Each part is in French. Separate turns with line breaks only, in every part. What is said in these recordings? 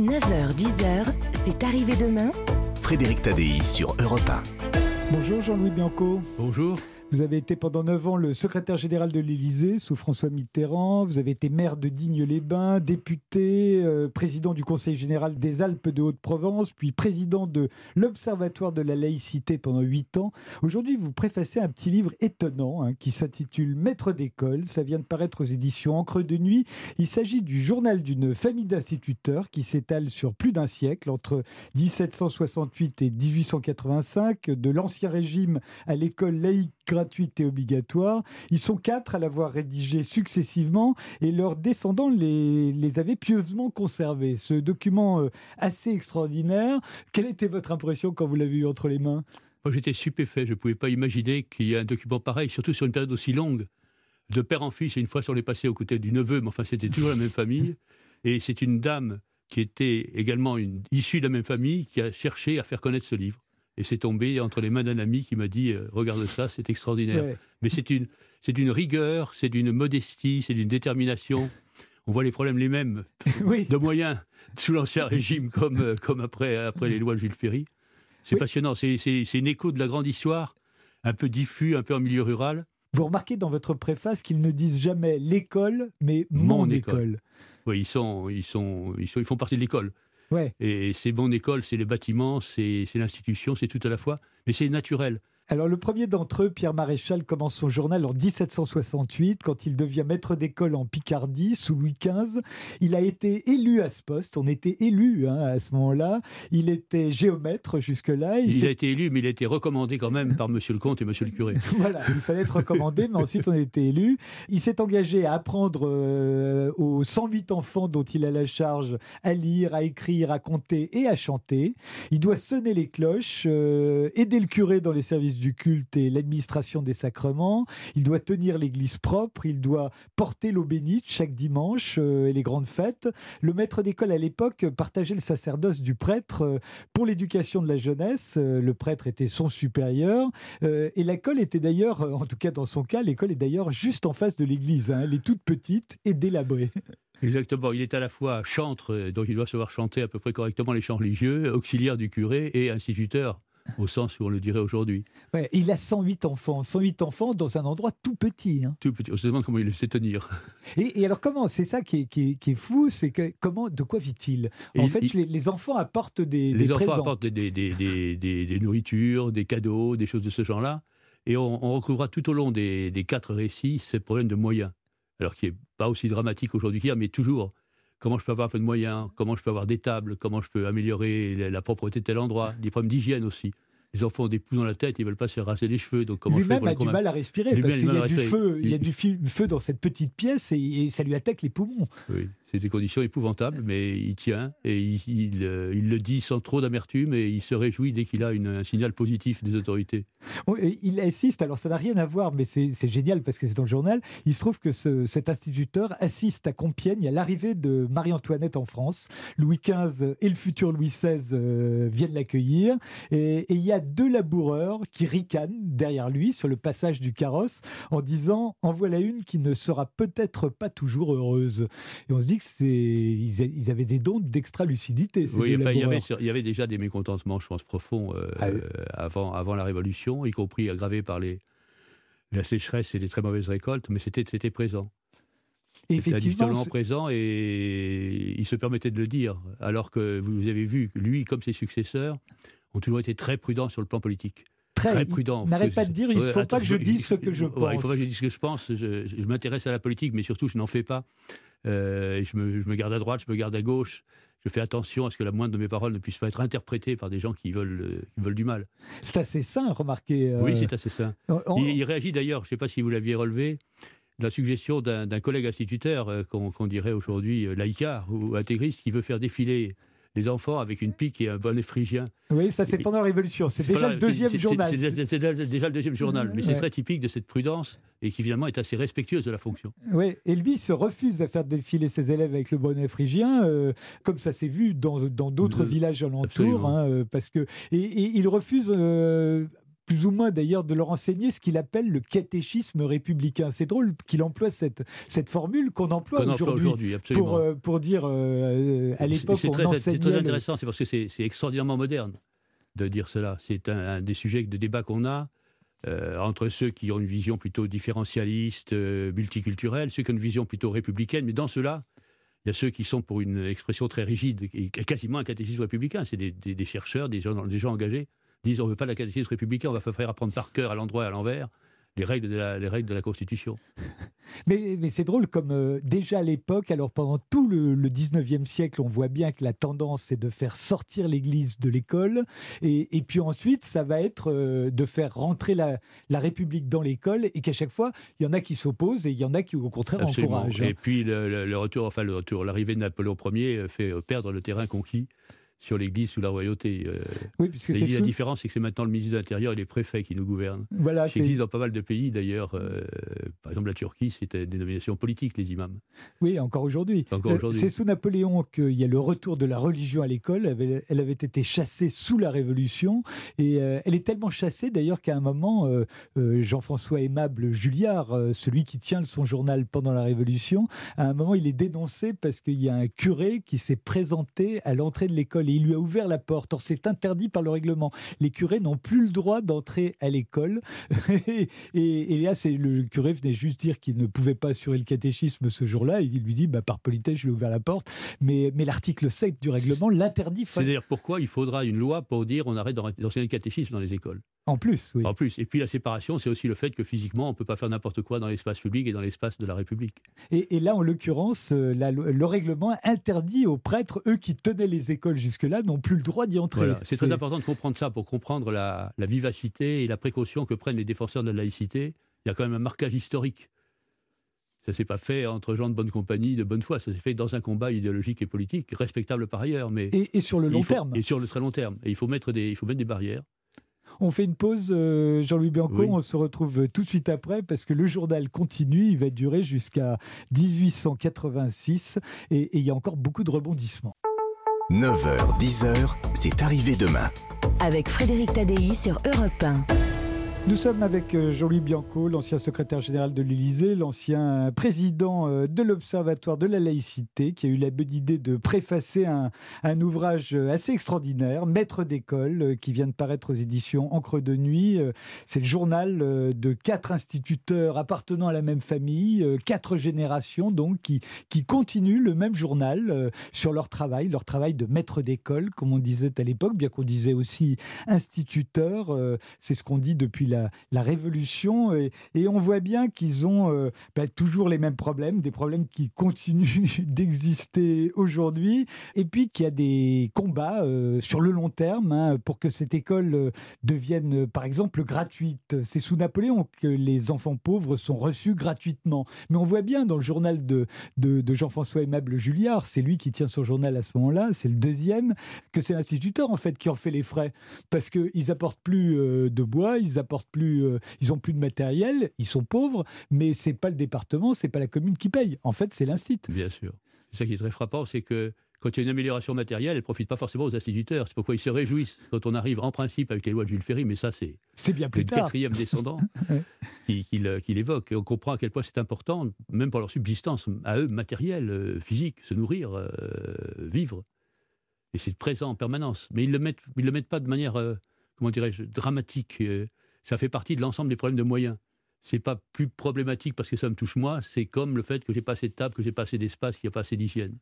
9h-10h, c'est arrivé demain.
Frédéric Tadei sur Europe 1.
Bonjour Jean-Louis Bianco.
Bonjour.
Vous avez été pendant 9 ans le secrétaire général de l'Élysée sous François Mitterrand. Vous avez été maire de Digne-les-Bains, député, euh, président du Conseil général des Alpes de Haute-Provence, puis président de l'Observatoire de la laïcité pendant 8 ans. Aujourd'hui, vous préfacez un petit livre étonnant hein, qui s'intitule Maître d'école. Ça vient de paraître aux éditions Encre de Nuit. Il s'agit du journal d'une famille d'instituteurs qui s'étale sur plus d'un siècle, entre 1768 et 1885, de l'Ancien Régime à l'école laïque gratuite et obligatoire. Ils sont quatre à l'avoir rédigé successivement et leurs descendants les, les avaient pieusement conservés. Ce document euh, assez extraordinaire, quelle était votre impression quand vous l'avez eu entre les mains?
Moi j'étais stupéfait, je ne pouvais pas imaginer qu'il y ait un document pareil, surtout sur une période aussi longue. De père en fils, et une fois sur les passés aux côtés du neveu, mais enfin c'était toujours la même famille. Et c'est une dame qui était également issue de la même famille qui a cherché à faire connaître ce livre et c'est tombé entre les mains d'un ami qui m'a dit euh, regarde ça, c'est extraordinaire. Mais c'est une, c'est d'une rigueur, c'est d'une modestie, c'est d'une détermination. On voit les problèmes les mêmes de moyens sous l'ancien régime comme, euh, comme après, après les lois de Jules Ferry. C'est passionnant, c'est, une écho de la grande histoire, un peu diffus, un peu en milieu rural.
Vous remarquez dans votre préface qu'ils ne disent jamais l'école, mais mon, école.
Oui, ils, sont, ils, sont, ils, sont, ils font partie de l'école. Et c'est mon école, c'est les bâtiments, c'est l'institution, c'est tout à la fois, mais c'est naturel.
Alors le premier d'entre eux, Pierre Maréchal, commence son journal en 1768 quand il devient maître d'école en Picardie sous Louis XV. Il a été élu à ce poste, on était élu hein, à ce moment-là. Il était géomètre jusque-là.
Il, a été élu, mais il a été recommandé quand même par Monsieur le comte et Monsieur le curé.
voilà, il fallait être recommandé, mais ensuite on a été élu. Il s'est engagé à apprendre euh, aux 108 enfants dont il a la charge à lire, à écrire, à compter et à chanter. Il doit sonner les cloches, euh, aider le curé dans les services du culte et l'administration des sacrements. Il doit tenir l'église propre, il doit porter l'eau bénite chaque dimanche euh, et les grandes fêtes. Le maître d'école à l'époque partageait le sacerdoce du prêtre euh, pour l'éducation de la jeunesse. Euh, le prêtre était son supérieur et l'école était d'ailleurs, en tout cas dans son cas, l'école est d'ailleurs juste en face de l'église. Hein. Elle est toute petite et délabrée.
Exactement, il est à la fois chantre, donc il doit savoir chanter à peu près correctement les chants religieux, auxiliaire du curé et instituteur au sens où on le dirait aujourd'hui.
Ouais, il a 108 enfants, 108 enfants dans un endroit tout petit. Hein.
Tout petit, on se demande comment il le sait tenir.
Et, alors comment, c'est ça qui est, qui est, fou, c'est que comment, de quoi vit-il? En fait, les, enfants apportent des,
les
enfants
apportent des, des, des, nourritures, des cadeaux, des choses de ce genre-là. Et on, on retrouvera tout au long des, quatre récits ce problème de moyens. Alors qui n'est pas aussi dramatique aujourd'hui qu'hier, mais toujours comment je peux avoir un peu de moyens, comment je peux avoir des tables, comment je peux améliorer la propreté de tel endroit, des problèmes d'hygiène aussi. Les enfants ont des poux dans la tête, ils veulent pas se raser les cheveux. Donc comment
Lui-même a du mal à respirer parce qu'il y a du feu, il y a du feu dans cette petite pièce et, ça lui attaque les poumons.
Oui, c'est des conditions épouvantables, mais il tient et il, euh, le dit sans trop d'amertume et il se réjouit dès qu'il a un signal positif des autorités.
Il assiste, alors ça n'a rien à voir, mais c'est génial parce que c'est dans le journal. Il se trouve que cet instituteur assiste à Compiègne à l'arrivée de Marie-Antoinette en France. Louis XV et le futur Louis XVI euh, viennent l'accueillir et, et il y a deux laboureurs qui ricanent derrière lui sur le passage du carrosse en disant En voilà une qui ne sera peut-être pas toujours heureuse. Et on se dit ils avaient des dons d'extra-lucidité.
Oui, il, y avait, il y avait déjà des mécontentements, je pense, profonds euh, ah avant, avant la Révolution, y compris aggravés par les, la sécheresse et les très mauvaises récoltes, mais c'était présent. Effectivement, présent et il se permettait de le dire, alors que vous avez vu, lui comme ses successeurs, ont toujours été très prudents sur le plan politique. Très, prudents.
N'arrête pas de dire, il ne faut pas que je dise ce que je pense.
il ne faut pas que je dise ce que je pense. Je, m'intéresse à la politique, mais surtout, je n'en fais pas. Euh, je, me, garde à droite, je me garde à gauche. Je fais attention à ce que la moindre de mes paroles ne puisse pas être interprétée par des gens qui veulent, euh, qui veulent du mal.
C'est assez sain, remarquez. Euh,
oui, c'est assez sain. Il, réagit d'ailleurs, je ne sais pas si vous l'aviez relevé, la suggestion d'un collègue instituteur, qu'on dirait aujourd'hui laïcard ou intégriste, qui veut faire défiler les enfants avec une pique et un bonnet phrygien.
Oui, ça c'est pendant la Révolution. C'est déjà le deuxième journal.
C'est déjà le deuxième journal, mais c'est très typique de cette prudence et qui finalement est assez respectueuse de la fonction.
Oui, et lui se refuse à faire défiler ses élèves avec le bonnet phrygien, euh, comme ça s'est vu dans d'autres villages alentours, hein, euh, parce que et, il refuse. Euh, plus ou moins d'ailleurs de leur enseigner ce qu'il appelle le catéchisme républicain. C'est drôle qu'il emploie cette, cette formule qu'on emploie aujourd'hui pour, euh, pour dire euh, à l'époque
on enseignait... C'est très intéressant, c'est parce que c'est extraordinairement moderne de dire cela. C'est un, des sujets de débat qu'on a. Euh, entre ceux qui ont une vision plutôt différentialiste, multiculturelle, ceux qui ont une vision plutôt républicaine, mais dans cela, il y a ceux qui sont pour une expression très rigide, et quasiment un catéchisme républicain. C'est des, des, chercheurs, des gens, des gens engagés disent on ne veut pas la catéchisme républicain, on va faire apprendre par cœur à l'endroit et à l'envers les règles de la, les règles de la Constitution.
mais, mais c'est drôle, comme euh, déjà à l'époque, alors pendant tout le, 19e siècle, on voit bien que la tendance c'est de faire sortir l'Église de l'école, et, et, puis ensuite, ça va être euh, de faire rentrer la, la République dans l'école, et qu'à chaque fois, il y en a qui s'opposent, et il y en a qui, au contraire, encouragent.
Et puis, le, le, retour, enfin, le retour, l'arrivée de Napoléon Ier fait perdre le terrain conquis sur l'Église sous la royauté. Euh, oui, puisque La différence, c'est que c'est maintenant le ministre de l'Intérieur et les préfets qui nous gouvernent. Voilà, ça existe dans pas mal de pays, d'ailleurs. Euh, par exemple, la Turquie, c'était des nominations politiques, les imams.
Oui, encore aujourd'hui. Euh, c'est sous Napoléon qu'il y a le retour de la religion à l'école. Elle, avait été chassée sous la Révolution. Et elle est tellement chassée, d'ailleurs, qu'à un moment, Jean-François Aimable Julliard, celui qui tient son journal pendant la Révolution, à un moment, il est dénoncé parce qu'il y a un curé qui s'est présenté à l'entrée de l'école et il lui a ouvert la porte. Or, c'est interdit par le règlement. Les curés n'ont plus le droit d'entrer à l'école. et, là, c'est le curé venait juste dire qu'il ne pouvait pas assurer le catéchisme ce jour-là. Et il lui dit, bah, par politesse, je lui ai ouvert la porte. Mais, mais l'article 7 du règlement l'interdit.
C'est-à-dire pourquoi il faudra une loi pour dire on arrête d'enseigner le catéchisme dans les écoles?
En plus, oui.
En plus. Et puis la séparation, c'est aussi le fait que physiquement, on ne peut pas faire n'importe quoi dans l'espace public et dans l'espace de la République.
Et, là, en l'occurrence, euh, le règlement interdit aux prêtres, eux qui tenaient les écoles jusque-là, n'ont plus le droit d'y entrer.
C'est très important de comprendre ça pour comprendre la, vivacité et la précaution que prennent les défenseurs de la laïcité. Il y a quand même un marquage historique. Ça s'est pas fait entre gens de bonne compagnie, de bonne foi. Ça s'est fait dans un combat idéologique et politique, respectable par ailleurs. Mais
et, sur le long terme.
Et sur le très long terme. Et il faut mettre des, il faut mettre des barrières.
On fait une pause, euh, Jean-Louis Bianco. On se retrouve tout de suite après parce que le journal continue. Il va durer jusqu'à 1886 et il y a encore beaucoup de rebondissements.
9h, 10h, c'est arrivé demain.
Avec Frédéric Tadei sur Europe 1.
Nous sommes avec euh, Jean-Louis Bianco, l'ancien secrétaire général de l'Élysée, l'ancien président euh, de l'Observatoire de la laïcité, qui a eu la bonne idée de préfacer un, ouvrage euh, assez extraordinaire, Maître d'école, qui vient de paraître aux éditions Encre de Nuit. C'est le journal de quatre instituteurs appartenant à la même famille, quatre générations donc, qui, qui continuent le même journal sur leur travail, leur travail de maître d'école, comme on disait à l'époque, bien qu'on disait aussi instituteur. C'est ce qu'on dit depuis la la, Révolution. Et, on voit bien qu'ils ont euh, bah, toujours les mêmes problèmes, des problèmes qui continuent d'exister aujourd'hui. Et puis qu'il y a des combats euh, sur le long terme hein, pour que cette école euh, devienne, par exemple, gratuite. C'est sous Napoléon que les enfants pauvres sont reçus gratuitement. Mais on voit bien dans le journal de, de, Jean-François Aimable Julliard, c'est lui qui tient son journal à ce moment-là, c'est le deuxième, que c'est l'instituteur en fait qui en fait les frais. Parce qu'ils apportent plus de bois, ils apportent plus, euh, ils ont plus de matériel, ils sont pauvres, mais c'est pas le département, c'est pas la commune qui paye. En fait, c'est l'instit.
Bien sûr. C'est ça qui est très frappant, c'est que quand il y a une amélioration matérielle, elle ne profite pas forcément aux instituteurs. C'est pourquoi ils se réjouissent quand on arrive en principe avec les lois de Jules Ferry, mais ça c'est
c'est bien plus
le quatrième descendant qui, qui, l'évoque. Et on comprend à quel point c'est important, même pour leur subsistance à eux, matérielle, euh, physique, se nourrir, euh, vivre. Et c'est présent en permanence. Mais ils ne le, mettent, ils le mettent pas de manière, comment dirais-je, dramatique ça fait partie de l'ensemble des problèmes de moyens. C'est pas plus problématique parce que ça me touche moi, c'est comme le fait que j'ai pas assez de table, que j'ai pas assez d'espace, qu'il n'y a pas assez d'hygiène.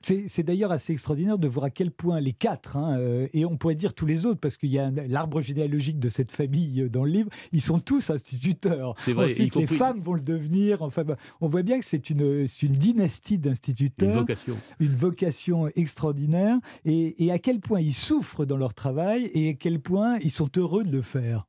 C'est d'ailleurs assez extraordinaire de voir à quel point les quatre, hein, euh, et on pourrait dire tous les autres, parce qu'il y a l'arbre généalogique de cette famille euh, dans le livre, ils sont tous instituteurs. Vrai, Ensuite, les femmes vont le devenir. Enfin, bah, on voit bien que c'est une, une dynastie d'instituteurs.
Une vocation.
Une vocation extraordinaire. Et, et à quel point ils souffrent dans leur travail et à quel point ils sont heureux de le faire.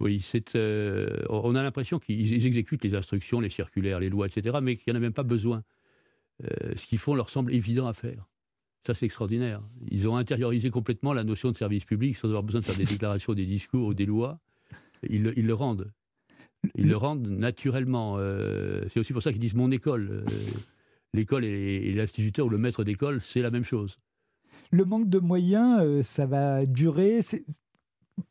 Oui, euh, on a l'impression qu'ils exécutent les instructions, les circulaires, les lois, etc., mais qu'il n'y en a même pas besoin. Euh, ce qu'ils font leur semble évident à faire. Ça, c'est extraordinaire. Ils ont intériorisé complètement la notion de service public sans avoir besoin de faire des déclarations, des discours ou des lois. Ils, le rendent. Ils le rendent naturellement. Euh, c'est aussi pour ça qu'ils disent mon école. L'école et l'instituteur ou le maître d'école, c'est la même chose.
Le manque de moyens, ça va durer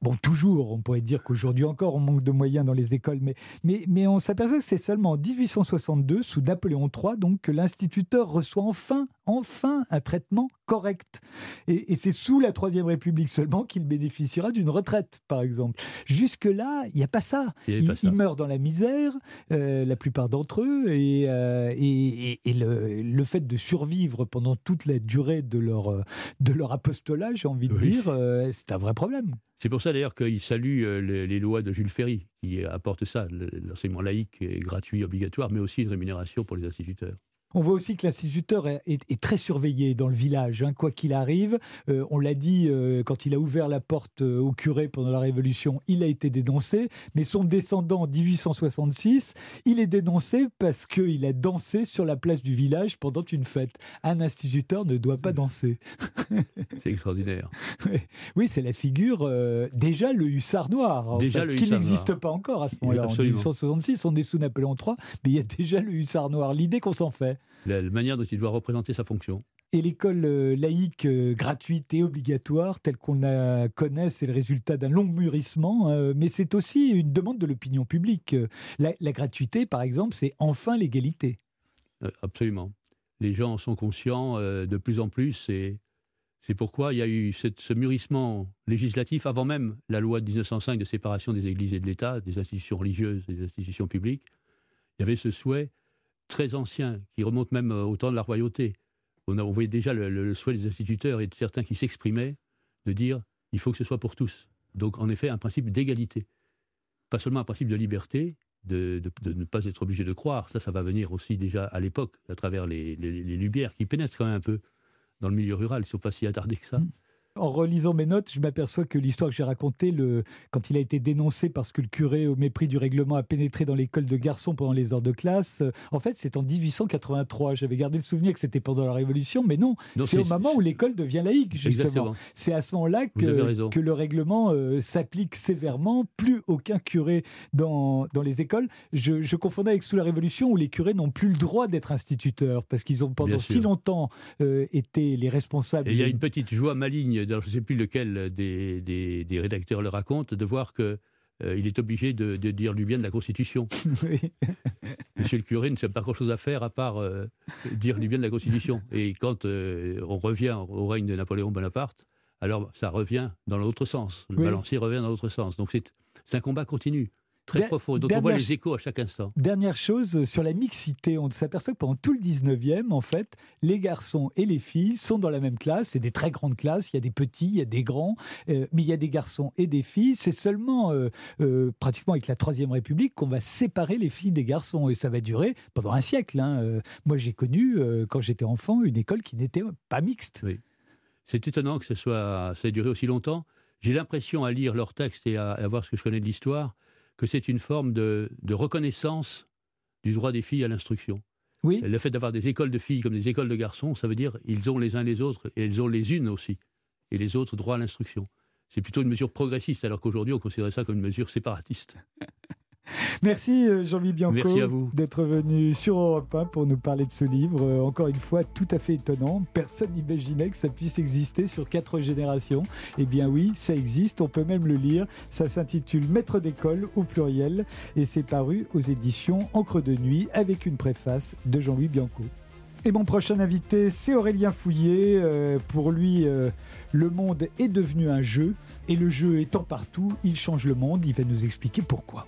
Bon, toujours, on pourrait dire qu'aujourd'hui encore, on manque de moyens dans les écoles, mais, on s'aperçoit que c'est seulement en 1862, sous Napoléon III, donc, que l'instituteur reçoit enfin, enfin un traitement correct. Et, c'est sous la Troisième République seulement qu'il bénéficiera d'une retraite, par exemple. Jusque-là, il n'y a pas ça. Ils meurent dans la misère, euh, la plupart d'entre eux, et, euh, et, et le, le, fait de survivre pendant toute la durée de leur, de leur apostolat, j'ai envie de dire, euh, c'est un vrai problème.
C'est pour ça d'ailleurs qu'il salue les, les, lois de Jules Ferry, qui apportent ça, l'enseignement laïque est gratuit, obligatoire, mais aussi une rémunération pour les instituteurs.
On voit aussi que l'instituteur est, très surveillé dans le village, hein, quoi qu'il arrive. Euh, on l'a dit, euh, quand il a ouvert la porte euh, au curé pendant la Révolution, il a été dénoncé. Mais son descendant, en 1866, il est dénoncé parce qu'il a dansé sur la place du village pendant une fête. Un instituteur ne doit pas danser.
C'est extraordinaire.
oui, c'est la figure, déjà le hussard noir, déjà qui n'existe pas encore à ce moment-là. En 1866, on est sous Napoléon III, mais il y a déjà le hussard noir. L'idée qu'on s'en fait
la, manière dont il doit représenter sa fonction.
Et l'école euh, laïque euh, gratuite et obligatoire, telle qu'on la connaît, c'est le résultat d'un long mûrissement, euh, mais c'est aussi une demande de l'opinion publique. La, gratuité, par exemple, c'est enfin l'égalité.
absolument. Les gens sont conscients de plus en plus et c'est pourquoi il y a eu ce mûrissement législatif avant même la loi de 1905 de séparation des églises et de l'État, des institutions religieuses et des institutions publiques. Il y avait ce souhait très ancien, qui remonte même euh, au temps de la royauté. On, a, voyait déjà le, souhait des instituteurs et de certains qui s'exprimaient de dire il faut que ce soit pour tous. Donc en effet, un principe d'égalité. Pas seulement un principe de liberté, de, ne pas être obligé de croire. Ça, ça va venir aussi déjà à l'époque, à travers les, les, Lumières, qui pénètrent quand même un peu dans le milieu rural. Ils ne sont pas si attardés que ça. Mmh
en relisant mes notes, je m'aperçois que l'histoire que j'ai racontée, le, quand il a été dénoncé parce que le curé, au mépris du règlement, a pénétré dans l'école de garçons pendant les heures de classe, euh, en fait, c'est en 1883. J'avais gardé le souvenir que c'était pendant la Révolution, mais non, c'est au moment où l'école devient laïque, justement. C'est à ce moment-là que, que le règlement euh, s'applique sévèrement. Plus aucun curé dans, dans les écoles. Je, confondais avec sous la Révolution où les curés n'ont plus le droit d'être instituteurs parce qu'ils ont pendant si longtemps euh, été les responsables.
Et il y a une petite joie maligne je ne sais plus lequel des, des, rédacteurs le raconte, de voir qu'il euh, il est obligé de, dire du bien de la Constitution. Monsieur le curé ne sait pas grand-chose à faire à part euh, dire du bien de la Constitution. Et quand euh, on revient au règne de Napoléon Bonaparte, alors ça revient dans l'autre sens. Le balancier revient dans l'autre sens. Donc c'est un combat continu très profond. Donc on voit les échos à chaque instant.
Dernière chose, sur la mixité, on s'aperçoit que pendant tout le 19e, en fait, les garçons et les filles sont dans la même classe. C'est des très grandes classes. Il y a des petits, il y a des grands, euh, mais il y a des garçons et des filles. C'est seulement, euh, euh, pratiquement avec la Troisième République, qu'on va séparer les filles des garçons. Et ça va durer pendant un siècle. Hein. moi, j'ai connu, quand j'étais enfant, une école qui n'était pas mixte.
Oui. C'est étonnant que ce soit, ça ait duré aussi longtemps. J'ai l'impression, à lire leurs textes et à voir ce que je connais de l'histoire, que c'est une forme de, reconnaissance du droit des filles à l'instruction. Oui. Le fait d'avoir des écoles de filles comme des écoles de garçons, ça veut dire ils ont les uns les autres et elles ont les unes aussi, et les autres droit à l'instruction. C'est plutôt une mesure progressiste, alors qu'aujourd'hui on considérait ça comme une mesure séparatiste.
Merci euh, Jean-Louis Bianco d'être venu sur Europe 1 pour nous parler de ce livre. Euh, encore une fois, tout à fait étonnant. Personne n'imaginait que ça puisse exister sur quatre générations. Eh bien oui, ça existe. On peut même le lire. Ça s'intitule Maître d'école au pluriel et c'est paru aux éditions Encre de Nuit avec une préface de Jean-Louis Bianco. Et mon prochain invité, c'est Aurélien Fouillé. Euh, pour lui, le monde est devenu un jeu. Et le jeu étant partout, il change le monde. Il va nous expliquer pourquoi.